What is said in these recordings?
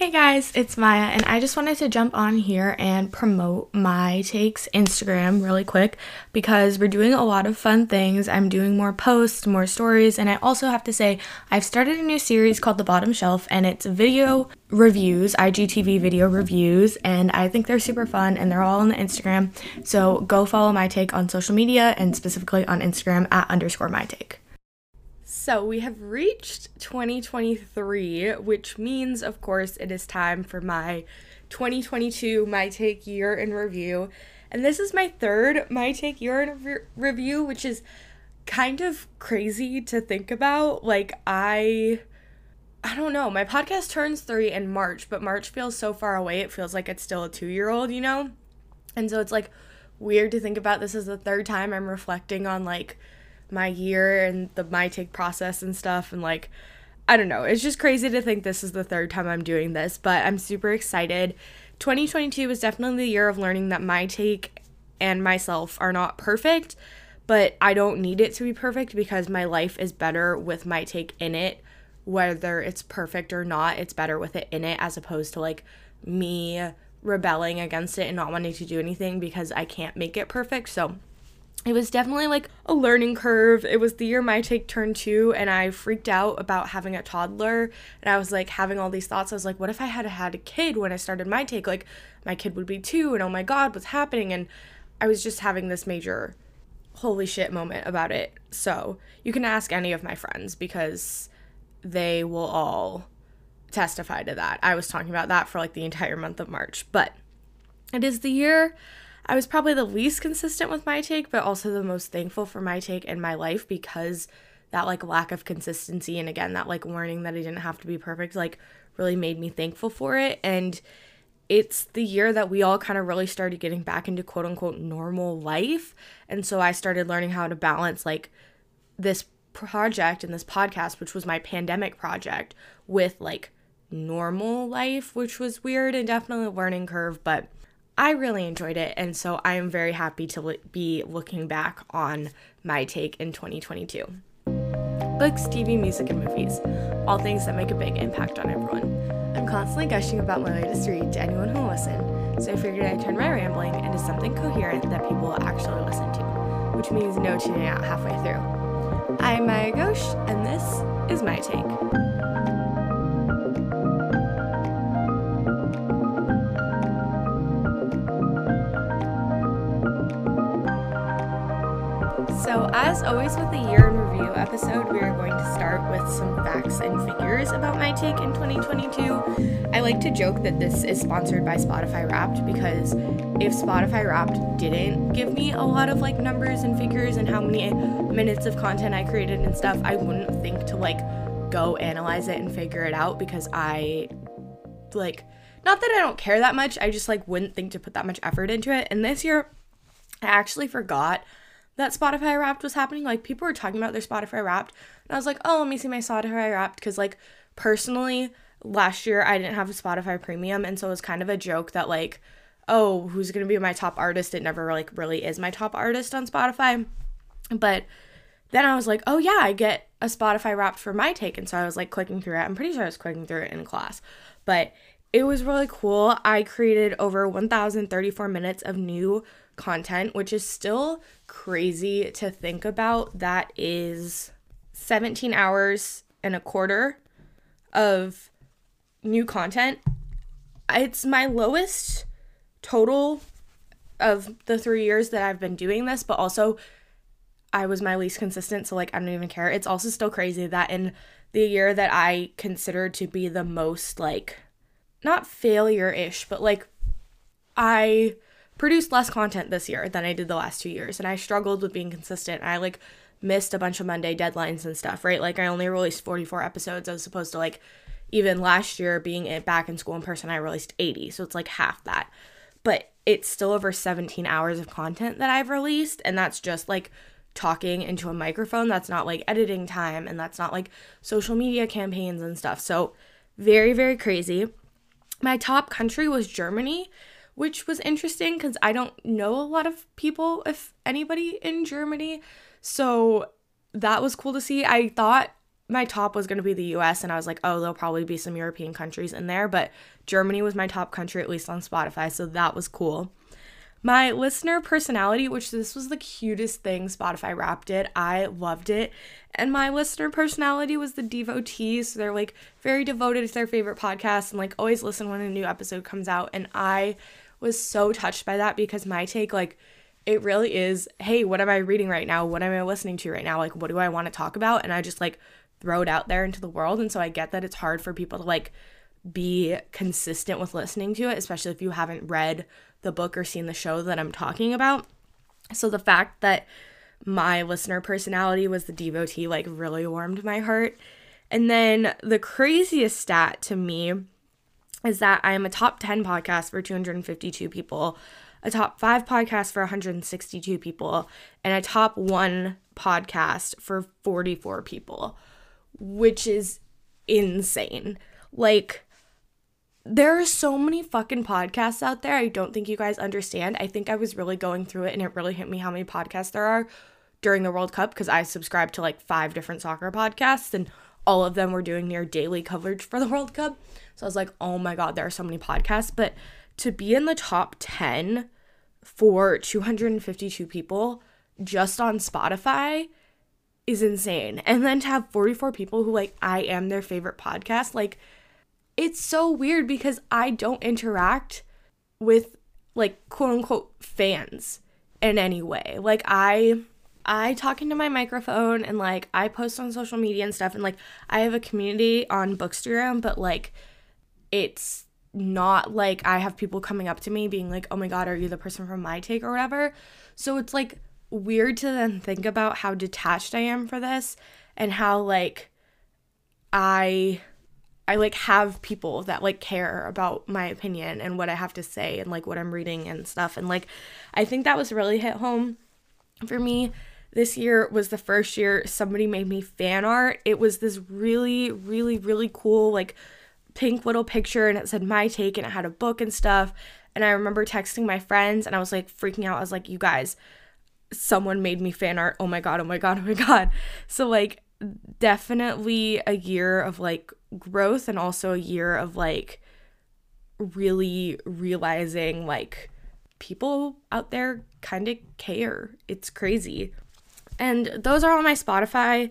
Hey guys, it's Maya, and I just wanted to jump on here and promote my takes Instagram really quick because we're doing a lot of fun things. I'm doing more posts, more stories, and I also have to say I've started a new series called The Bottom Shelf, and it's video reviews, IGTV video reviews, and I think they're super fun and they're all on the Instagram. So go follow my take on social media and specifically on Instagram at underscore my take. So we have reached 2023, which means, of course, it is time for my 2022 My Take Year in Review. And this is my third My Take Year in re- Review, which is kind of crazy to think about. Like, I. I don't know. My podcast turns three in March, but March feels so far away. It feels like it's still a two year old, you know? And so it's like weird to think about this as the third time I'm reflecting on like my year and the my take process and stuff and like I don't know. It's just crazy to think this is the third time I'm doing this, but I'm super excited. 2022 was definitely the year of learning that my take and myself are not perfect, but I don't need it to be perfect because my life is better with my take in it. Whether it's perfect or not, it's better with it in it as opposed to like me rebelling against it and not wanting to do anything because I can't make it perfect. So it was definitely like a learning curve. It was the year my take turned two, and I freaked out about having a toddler. And I was like having all these thoughts. I was like, what if I had had a kid when I started my take? Like, my kid would be two, and oh my God, what's happening? And I was just having this major holy shit moment about it. So you can ask any of my friends because they will all testify to that. I was talking about that for like the entire month of March. But it is the year I was probably the least consistent with my take, but also the most thankful for my take in my life because that like lack of consistency and again that like learning that I didn't have to be perfect like really made me thankful for it. And it's the year that we all kind of really started getting back into quote unquote normal life. And so I started learning how to balance like this project and this podcast which was my pandemic project with like normal life which was weird and definitely a learning curve but I really enjoyed it, and so I am very happy to be looking back on my take in 2022. Books, TV, music, and movies, all things that make a big impact on everyone. I'm constantly gushing about my latest read to anyone who will listen, so I figured I'd turn my rambling into something coherent that people will actually listen to, which means no tuning out halfway through. I'm Maya Ghosh, and this is my take. As always with the year in review episode, we are going to start with some facts and figures about my take in 2022. I like to joke that this is sponsored by Spotify Wrapped because if Spotify Wrapped didn't give me a lot of like numbers and figures and how many minutes of content I created and stuff, I wouldn't think to like go analyze it and figure it out because I like not that I don't care that much, I just like wouldn't think to put that much effort into it. And this year I actually forgot that Spotify Wrapped was happening. Like people were talking about their Spotify Wrapped, and I was like, oh, let me see my Spotify Wrapped because like personally, last year I didn't have a Spotify Premium, and so it was kind of a joke that like, oh, who's gonna be my top artist? It never like really is my top artist on Spotify, but then I was like, oh yeah, I get a Spotify Wrapped for my take, and so I was like clicking through it. I'm pretty sure I was clicking through it in class, but it was really cool. I created over 1,034 minutes of new content, which is still crazy to think about. That is 17 hours and a quarter of new content. It's my lowest total of the three years that I've been doing this, but also I was my least consistent. So, like, I don't even care. It's also still crazy that in the year that I considered to be the most, like, not failure ish, but like, I produced less content this year than I did the last two years. And I struggled with being consistent. I like missed a bunch of Monday deadlines and stuff, right? Like I only released 44 episodes as opposed to like even last year being it back in school in person, I released 80. So it's like half that. But it's still over 17 hours of content that I've released. And that's just like talking into a microphone. That's not like editing time and that's not like social media campaigns and stuff. So very, very crazy. My top country was Germany which was interesting because I don't know a lot of people, if anybody, in Germany. So that was cool to see. I thought my top was going to be the US and I was like, oh, there'll probably be some European countries in there, but Germany was my top country at least on Spotify, so that was cool. My listener personality, which this was the cutest thing Spotify Wrapped did, I loved it. And my listener personality was the devotees. So they're like very devoted to their favorite podcast and like always listen when a new episode comes out. And I was so touched by that because my take, like, it really is hey, what am I reading right now? What am I listening to right now? Like, what do I want to talk about? And I just like throw it out there into the world. And so I get that it's hard for people to like be consistent with listening to it, especially if you haven't read the book or seen the show that I'm talking about. So the fact that my listener personality was the devotee like really warmed my heart. And then the craziest stat to me is that I am a top 10 podcast for 252 people, a top 5 podcast for 162 people, and a top 1 podcast for 44 people, which is insane. Like there are so many fucking podcasts out there. I don't think you guys understand. I think I was really going through it and it really hit me how many podcasts there are during the World Cup because I subscribed to like five different soccer podcasts and all of them were doing near daily coverage for the World Cup. So I was like, oh my God, there are so many podcasts. But to be in the top 10 for 252 people just on Spotify is insane. And then to have 44 people who like I am their favorite podcast, like it's so weird because I don't interact with like quote unquote fans in any way. Like I I talk into my microphone and like I post on social media and stuff and like I have a community on Bookstagram, but like it's not like I have people coming up to me being like, "Oh my god, are you the person from my take or whatever?" So it's like weird to then think about how detached I am for this and how like I I like have people that like care about my opinion and what I have to say and like what I'm reading and stuff. And like I think that was really hit home for me. This year was the first year somebody made me fan art. It was this really, really, really cool, like pink little picture, and it said my take, and it had a book and stuff. And I remember texting my friends, and I was like freaking out. I was like, you guys, someone made me fan art. Oh my God, oh my God, oh my God. So, like, definitely a year of like growth and also a year of like really realizing like people out there kind of care. It's crazy. And those are all my Spotify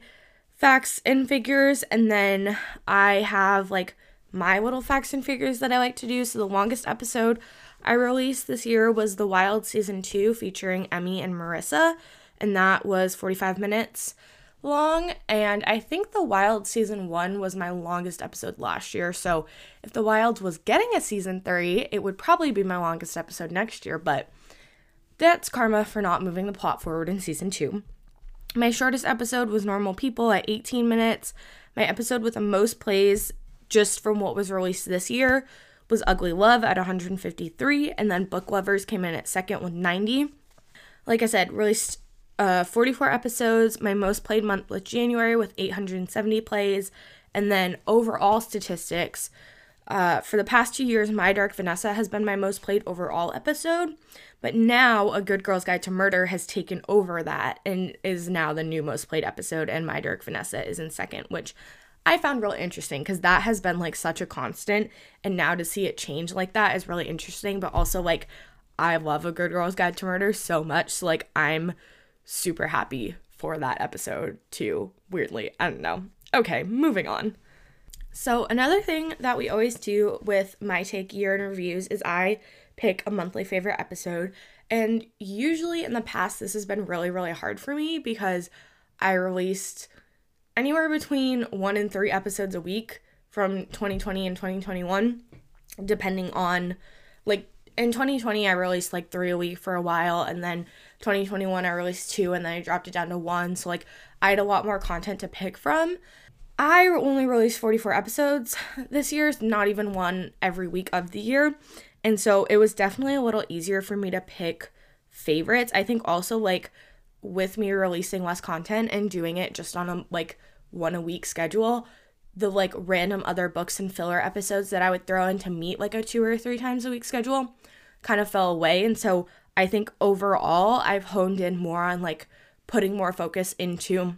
facts and figures. And then I have like my little facts and figures that I like to do. So the longest episode I released this year was The Wild Season 2 featuring Emmy and Marissa. And that was 45 minutes long. And I think The Wild season one was my longest episode last year. So if The Wild was getting a season three, it would probably be my longest episode next year. But that's karma for not moving the plot forward in season two. My shortest episode was Normal People at 18 minutes. My episode with the most plays, just from what was released this year, was Ugly Love at 153, and then Book Lovers came in at second with 90. Like I said, released uh, 44 episodes. My most played month was January with 870 plays. And then overall statistics. Uh, for the past two years, My Dark Vanessa has been my most played overall episode. But now, A Good Girl's Guide to Murder has taken over that and is now the new most played episode. And My Dark Vanessa is in second, which I found real interesting because that has been like such a constant. And now to see it change like that is really interesting. But also, like, I love A Good Girl's Guide to Murder so much. So, like, I'm super happy for that episode too, weirdly. I don't know. Okay, moving on. So, another thing that we always do with my take year in reviews is I pick a monthly favorite episode. And usually in the past, this has been really, really hard for me because I released anywhere between one and three episodes a week from 2020 and 2021, depending on like in 2020, I released like three a week for a while, and then 2021, I released two, and then I dropped it down to one. So, like, I had a lot more content to pick from. I only released 44 episodes this year, not even one every week of the year. And so it was definitely a little easier for me to pick favorites. I think also, like, with me releasing less content and doing it just on a like one a week schedule, the like random other books and filler episodes that I would throw in to meet like a two or three times a week schedule kind of fell away. And so I think overall, I've honed in more on like putting more focus into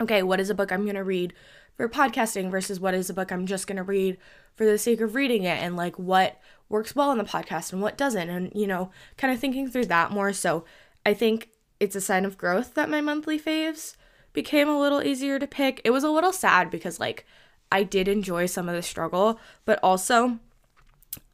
okay, what is a book I'm going to read for podcasting versus what is a book I'm just going to read for the sake of reading it and like what works well in the podcast and what doesn't and you know kind of thinking through that more so I think it's a sign of growth that my monthly faves became a little easier to pick. It was a little sad because like I did enjoy some of the struggle, but also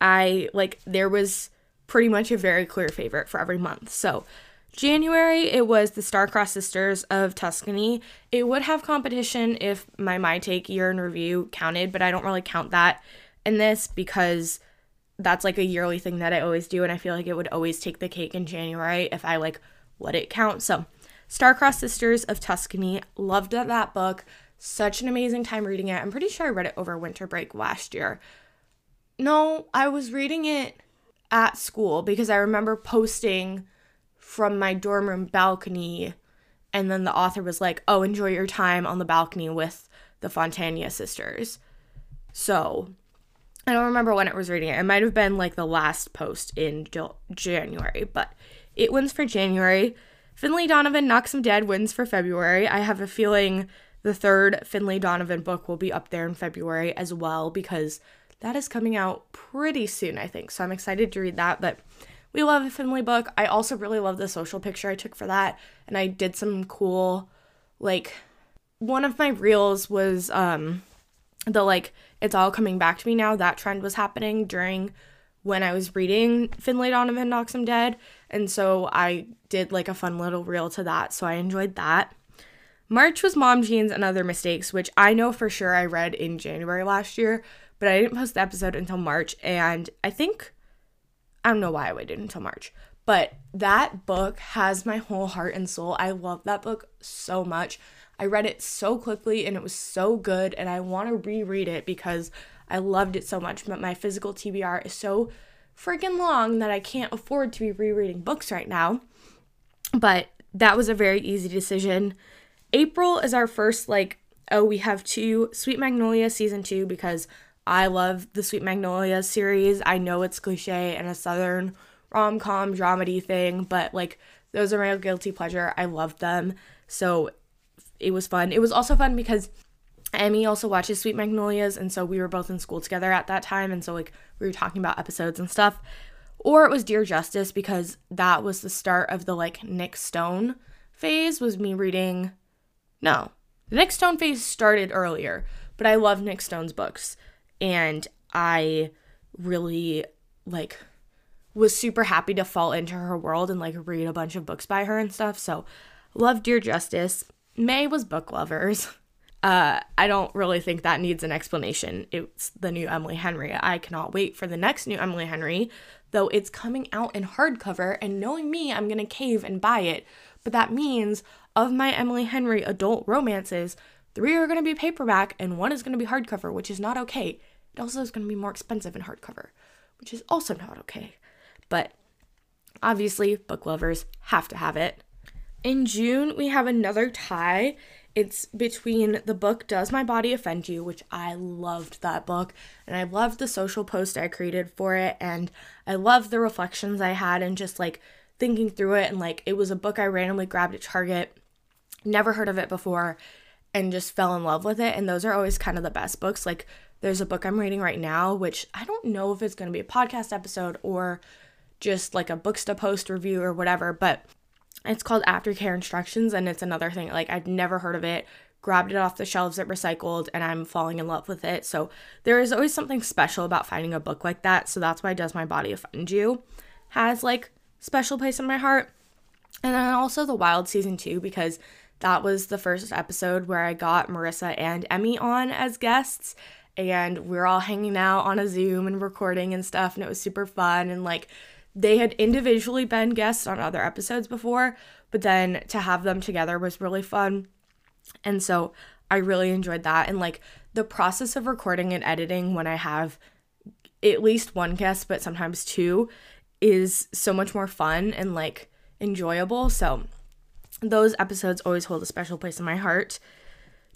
I like there was pretty much a very clear favorite for every month. So January, it was the Star-Crossed Sisters of Tuscany. It would have competition if my My Take year in review counted, but I don't really count that in this because that's like a yearly thing that I always do, and I feel like it would always take the cake in January if I like let it count. So, Star-Crossed Sisters of Tuscany, loved that book. Such an amazing time reading it. I'm pretty sure I read it over winter break last year. No, I was reading it at school because I remember posting from my dorm room balcony and then the author was like, "Oh, enjoy your time on the balcony with the Fontana sisters." So, I don't remember when it was reading it. It might have been like the last post in January, but it wins for January. Finlay Donovan Knocks Him Dead wins for February. I have a feeling the third Finlay Donovan book will be up there in February as well because that is coming out pretty soon, I think. So I'm excited to read that. But we love a Finlay book. I also really love the social picture I took for that. And I did some cool, like, one of my reels was um the like, it's all coming back to me now. That trend was happening during when I was reading Finlay Donovan Knocks Him Dead. And so I did like a fun little reel to that. So I enjoyed that. March was Mom Jeans and Other Mistakes, which I know for sure I read in January last year, but I didn't post the episode until March. And I think, I don't know why I waited until March, but that book has my whole heart and soul. I love that book so much. I read it so quickly and it was so good, and I want to reread it because I loved it so much. But my physical TBR is so freaking long that I can't afford to be rereading books right now. But that was a very easy decision. April is our first, like, oh, we have two Sweet Magnolia season two because I love the Sweet Magnolia series. I know it's cliche and a southern rom com dramedy thing, but like, those are my guilty pleasure. I love them. So it was fun. It was also fun because Emmy also watches Sweet Magnolias, and so we were both in school together at that time, and so like we were talking about episodes and stuff. Or it was Dear Justyce because that was the start of the like Nic Stone phase, was me reading no. The Nic Stone phase started earlier, but I love Nic Stone's books. And I really like was super happy to fall into her world and like read a bunch of books by her and stuff. So love Dear Justyce. May was book lovers. Uh, I don't really think that needs an explanation. It's the new Emily Henry. I cannot wait for the next new Emily Henry, though it's coming out in hardcover, and knowing me, I'm gonna cave and buy it. But that means of my Emily Henry adult romances, three are going to be paperback and one is going to be hardcover, which is not okay. It also is going to be more expensive in hardcover, which is also not okay. But obviously, book lovers have to have it. In June, we have another tie. It's between the book Does My Body Offend You, which I loved that book, and I loved the social post I created for it, and I loved the reflections I had, and just like thinking through it. And like, it was a book I randomly grabbed at Target never heard of it before and just fell in love with it. And those are always kind of the best books. Like there's a book I'm reading right now, which I don't know if it's going to be a podcast episode or just like a books to post review or whatever, but it's called Aftercare Instructions. And it's another thing, like I'd never heard of it, grabbed it off the shelves at Recycled, and I'm falling in love with it. So there is always something special about finding a book like that. So that's why Does My Body Offend You has like special place in my heart. And then also The Wild Season 2 because that was the first episode where I got Marissa and Emmy on as guests. And we are all hanging out on a Zoom and recording and stuff. And it was super fun. And like, they had individually been guests on other episodes before, but then to have them together was really fun. And so I really enjoyed that. And like, the process of recording and editing when I have at least one guest, but sometimes two, is so much more fun and like enjoyable. So those episodes always hold a special place in my heart.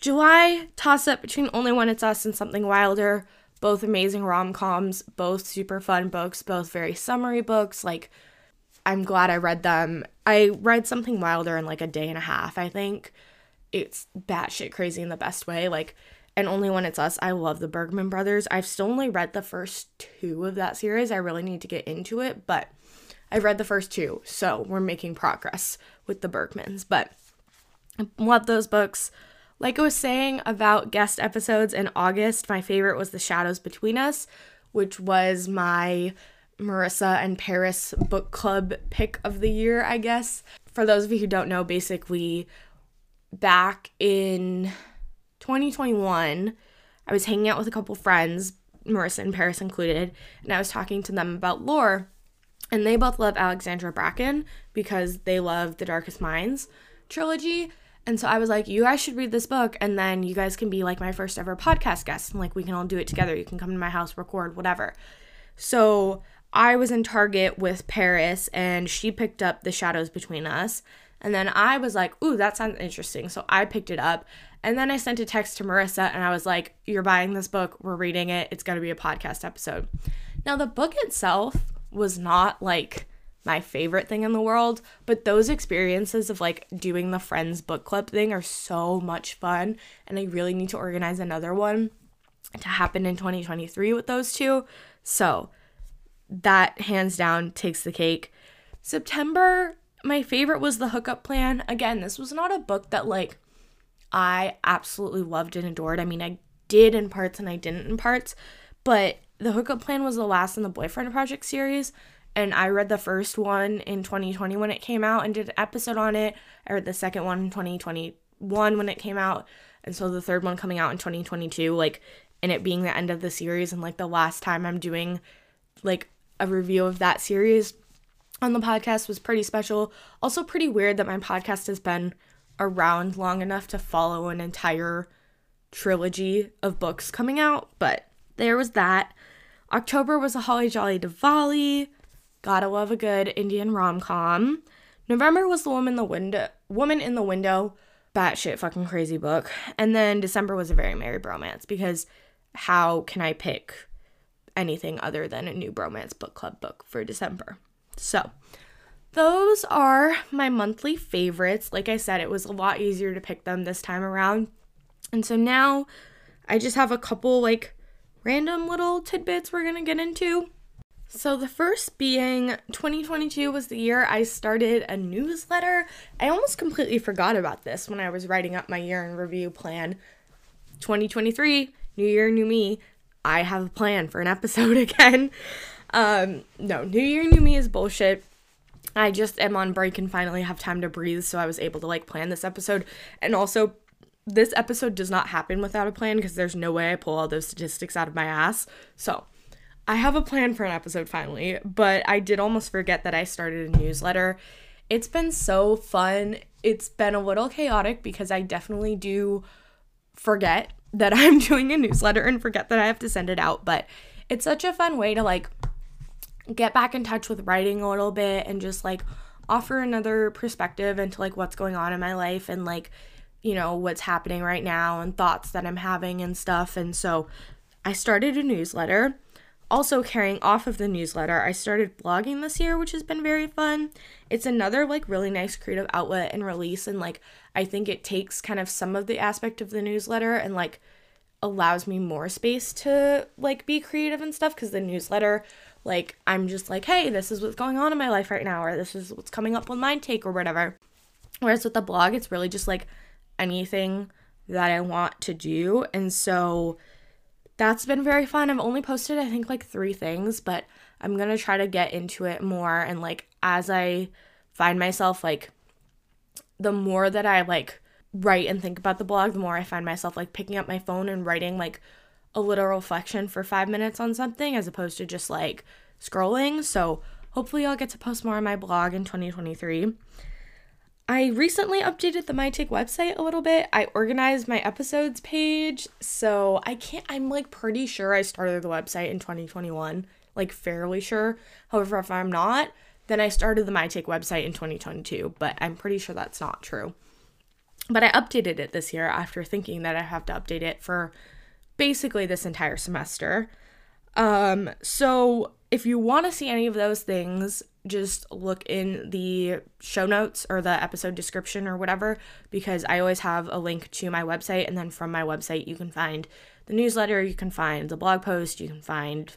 July, toss up between Only When It's Us and Something Wilder. Both amazing rom coms, both super fun books, both very summery books. Like, I'm glad I read them. I read Something Wilder in like a day and a half, I think. It's batshit crazy in the best way. Like, and Only When It's Us. I love the Bergman brothers. I've still only read the first two of that series. I really need to get into it, but I've read the first two, so we're making progress with the Bergmans. But love those books. Like I was saying about guest episodes in August, my favorite was The Shadows Between Us, which was my Marissa and Paris book club pick of the year, I guess. For those of you who don't know, basically, back in 2021, I was hanging out with a couple friends, Marissa and Paris included, and I was talking to them about lore. And they both love Alexandra Bracken because they love the Darkest Minds trilogy. And so I was like, you guys should read this book, and then you guys can be like my first ever podcast guest. And like, we can all do it together. You can come to my house, record, whatever. So I was in Target with Paris, and she picked up The Shadows Between Us. And then I was like, ooh, that sounds interesting. So I picked it up. And then I sent a text to Marissa, and I was like, you're buying this book. We're reading it. It's going to be a podcast episode. Now, the book itself was not like my favorite thing in the world, but those experiences of like doing the friends book club thing are so much fun and I really need to organize another one to happen in 2023 with those two. So, that hands down takes the cake. September, my favorite was The Hookup Plan. Again, this was not a book that like I absolutely loved and adored. I mean, I did in parts and I didn't in parts, but The Hookup Plan was the last in the Boyfriend Project series and I read the first one in 2020 when it came out and did an episode on it. I read the second one in 2021 when it came out, and so the third one coming out in 2022, like, and it being the end of the series and like the last time I'm doing like a review of that series on the podcast was pretty special. Also, pretty weird that my podcast has been around long enough to follow an entire trilogy of books coming out, but there was that. October was a Holly Jolly Diwali. Gotta love a good Indian rom com. November was the woman in the window, woman in the window, batshit fucking crazy book, and then December was a very merry bromance because how can I pick anything other than a new bromance book club book for December? So those are my monthly favorites. Like I said, it was a lot easier to pick them this time around, and so now I just have a couple like random little tidbits we're gonna get into. So, the first being 2022 was the year I started a newsletter. I almost completely forgot about this when I was writing up my year in review plan. 2023, new year, new me. I have a plan for an episode again. Um, no, new year, new me is bullshit. I just am on break and finally have time to breathe, so I was able to like plan this episode. And also, this episode does not happen without a plan because there's no way I pull all those statistics out of my ass. So, I have a plan for an episode finally, but I did almost forget that I started a newsletter. It's been so fun. It's been a little chaotic because I definitely do forget that I'm doing a newsletter and forget that I have to send it out, but it's such a fun way to like get back in touch with writing a little bit and just like offer another perspective into like what's going on in my life and like you know what's happening right now and thoughts that I'm having and stuff. And so I started a newsletter also, carrying off of the newsletter, I started blogging this year, which has been very fun. It's another like really nice creative outlet and release and like I think it takes kind of some of the aspect of the newsletter and like allows me more space to like be creative and stuff cuz the newsletter like I'm just like, "Hey, this is what's going on in my life right now or this is what's coming up on my take or whatever." Whereas with the blog, it's really just like anything that I want to do. And so that's been very fun. I've only posted, I think, like three things, but I'm gonna try to get into it more. And like, as I find myself, like, the more that I like write and think about the blog, the more I find myself like picking up my phone and writing like a little reflection for five minutes on something as opposed to just like scrolling. So hopefully, I'll get to post more on my blog in 2023. I recently updated the My Take website a little bit. I organized my episodes page. So I can't, I'm like pretty sure I started the website in 2021, like fairly sure. However, if I'm not, then I started the My Take website in 2022, but I'm pretty sure that's not true. But I updated it this year after thinking that I have to update it for basically this entire semester. Um, so if you want to see any of those things, just look in the show notes or the episode description or whatever, because I always have a link to my website. And then from my website, you can find the newsletter, you can find the blog post, you can find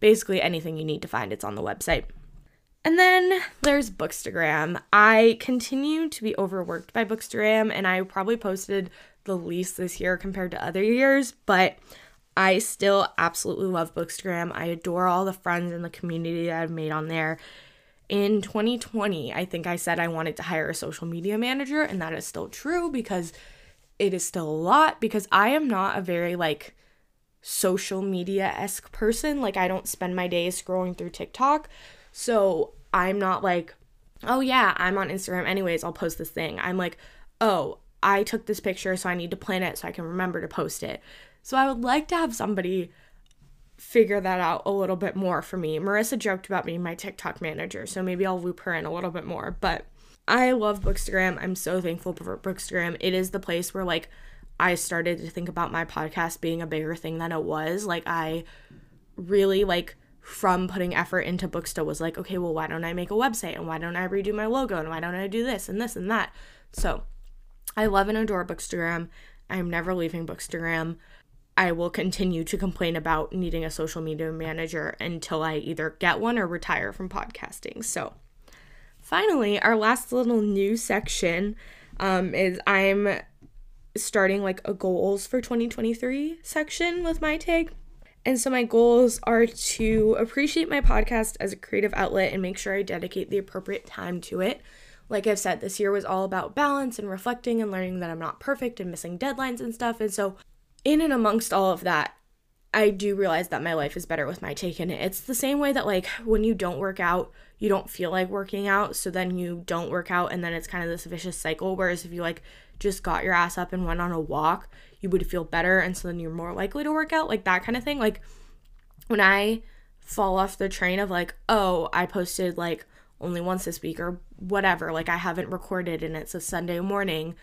basically anything you need to find. It's on the website. And then there's Bookstagram. I continue to be overworked by Bookstagram, and I probably posted the least this year compared to other years, but I still absolutely love Bookstagram. I adore all the friends and the community that I've made on there. In 2020, I think I said I wanted to hire a social media manager, and that is still true because it is still a lot because I am not a very like social media esque person. Like, I don't spend my days scrolling through TikTok. So I'm not like, oh yeah, I'm on Instagram anyways, I'll post this thing. I'm like, oh, I took this picture, so I need to plan it so I can remember to post it. So I would like to have somebody figure that out a little bit more for me. Marissa joked about being my TikTok manager, so maybe I'll loop her in a little bit more. But I love Bookstagram. I'm so thankful for Bookstagram. It is the place where like I started to think about my podcast being a bigger thing than it was. Like I really like from putting effort into Booksta was like, okay, well, why don't I make a website and why don't I redo my logo and why don't I do this and this and that? So I love and adore Bookstagram. I'm never leaving Bookstagram. I will continue to complain about needing a social media manager until I either get one or retire from podcasting. So, finally, our last little new section um, is I'm starting like a goals for 2023 section with my take. And so, my goals are to appreciate my podcast as a creative outlet and make sure I dedicate the appropriate time to it. Like I've said, this year was all about balance and reflecting and learning that I'm not perfect and missing deadlines and stuff. And so, in and amongst all of that, I do realize that my life is better with my take in it. It's the same way that, like, when you don't work out, you don't feel like working out. So then you don't work out, and then it's kind of this vicious cycle. Whereas if you, like, just got your ass up and went on a walk, you would feel better. And so then you're more likely to work out, like that kind of thing. Like, when I fall off the train of, like, oh, I posted, like, only once this week or whatever, like, I haven't recorded and it's a Sunday morning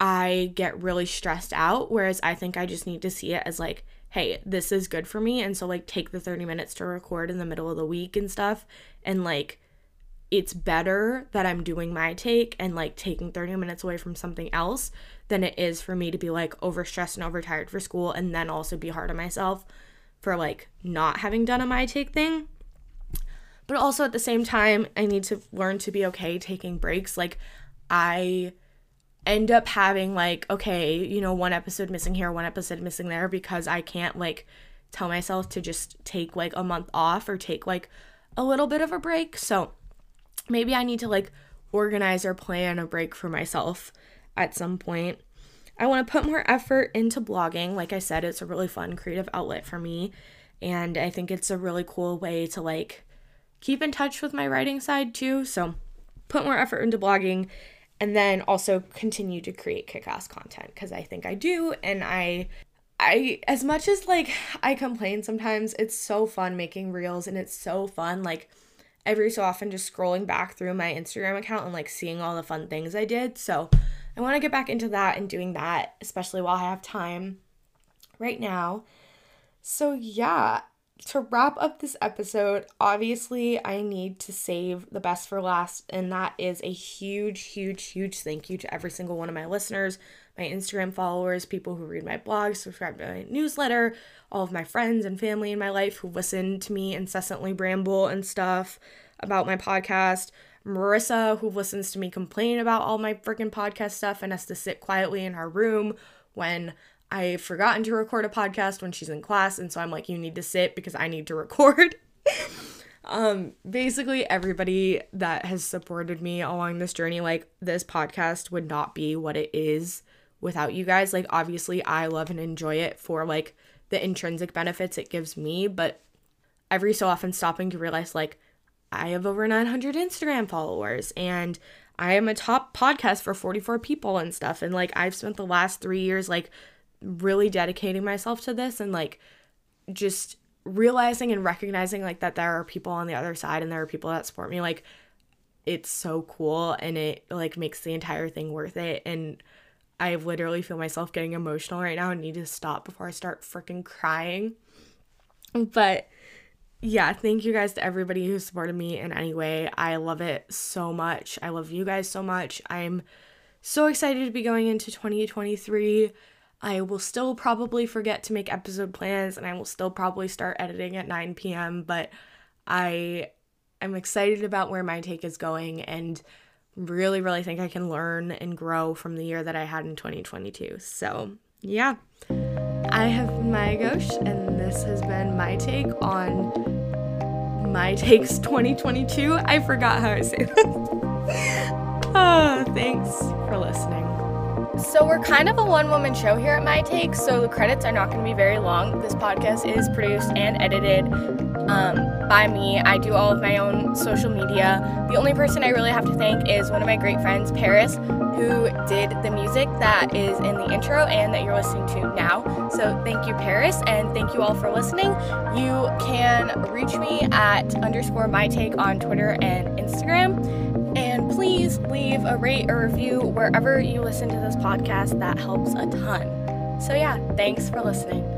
I get really stressed out. Whereas I think I just need to see it as like, hey, this is good for me. And so, like, take the 30 minutes to record in the middle of the week and stuff. And like, it's better that I'm doing my take and like taking 30 minutes away from something else than it is for me to be like overstressed and overtired for school and then also be hard on myself for like not having done a my take thing. But also at the same time, I need to learn to be okay taking breaks. Like, I end up having like okay you know one episode missing here one episode missing there because i can't like tell myself to just take like a month off or take like a little bit of a break. So maybe i need to like organize or plan a break for myself at some point. I want to put more effort into blogging. Like i said it's a really fun creative outlet for me and i think it's a really cool way to like keep in touch with my writing side too. So put more effort into blogging and then also continue to create kick-ass content because I think I do and I I as much as like I complain sometimes it's so fun making reels and it's so fun like every so often just scrolling back through my Instagram account and like seeing all the fun things I did. So I want to get back into that and doing that especially while I have time right now. So yeah, to wrap up this episode, obviously, I need to save the best for last, and that is a huge, huge, huge thank you to every single one of my listeners, my Instagram followers, people who read my blog, subscribe to my newsletter, all of my friends and family in my life who listen to me incessantly bramble and stuff about my podcast. Marissa, who listens to me complain about all my freaking podcast stuff and has to sit quietly in her room when I've forgotten to record a podcast when she's in class, and so I'm like, you need to sit because I need to record. um, basically, everybody that has supported me along this journey, like, this podcast would not be what it is without you guys. Like, obviously, I love and enjoy it for like the intrinsic benefits it gives me, but every so often stopping to realize, like, I have over 900 Instagram followers and I am a top podcast for 44 people and stuff. And like, I've spent the last three years, like, really dedicating myself to this and like just realizing and recognizing like that there are people on the other side and there are people that support me like it's so cool and it like makes the entire thing worth it and I literally feel myself getting emotional right now and need to stop before I start freaking crying. But yeah, thank you guys to everybody who supported me in any way. I love it so much. I love you guys so much. I'm so excited to be going into 2023. I will still probably forget to make episode plans and I will still probably start editing at 9 p.m., but I am excited about where my take is going and really, really think I can learn and grow from the year that I had in 2022. So, yeah. I have been Maya Ghosh, and this has been my take on My Takes 2022. I forgot how I say that. oh, thanks for listening. So, we're kind of a one woman show here at My Take, so the credits are not going to be very long. This podcast is produced and edited um, by me. I do all of my own social media. The only person I really have to thank is one of my great friends, Paris, who did the music that is in the intro and that you're listening to now. So thank you, Paris, and thank you all for listening. You can reach me at underscore my take on Twitter and Instagram. And please leave a rate or review wherever you listen to this podcast. That helps a ton. So, yeah, thanks for listening.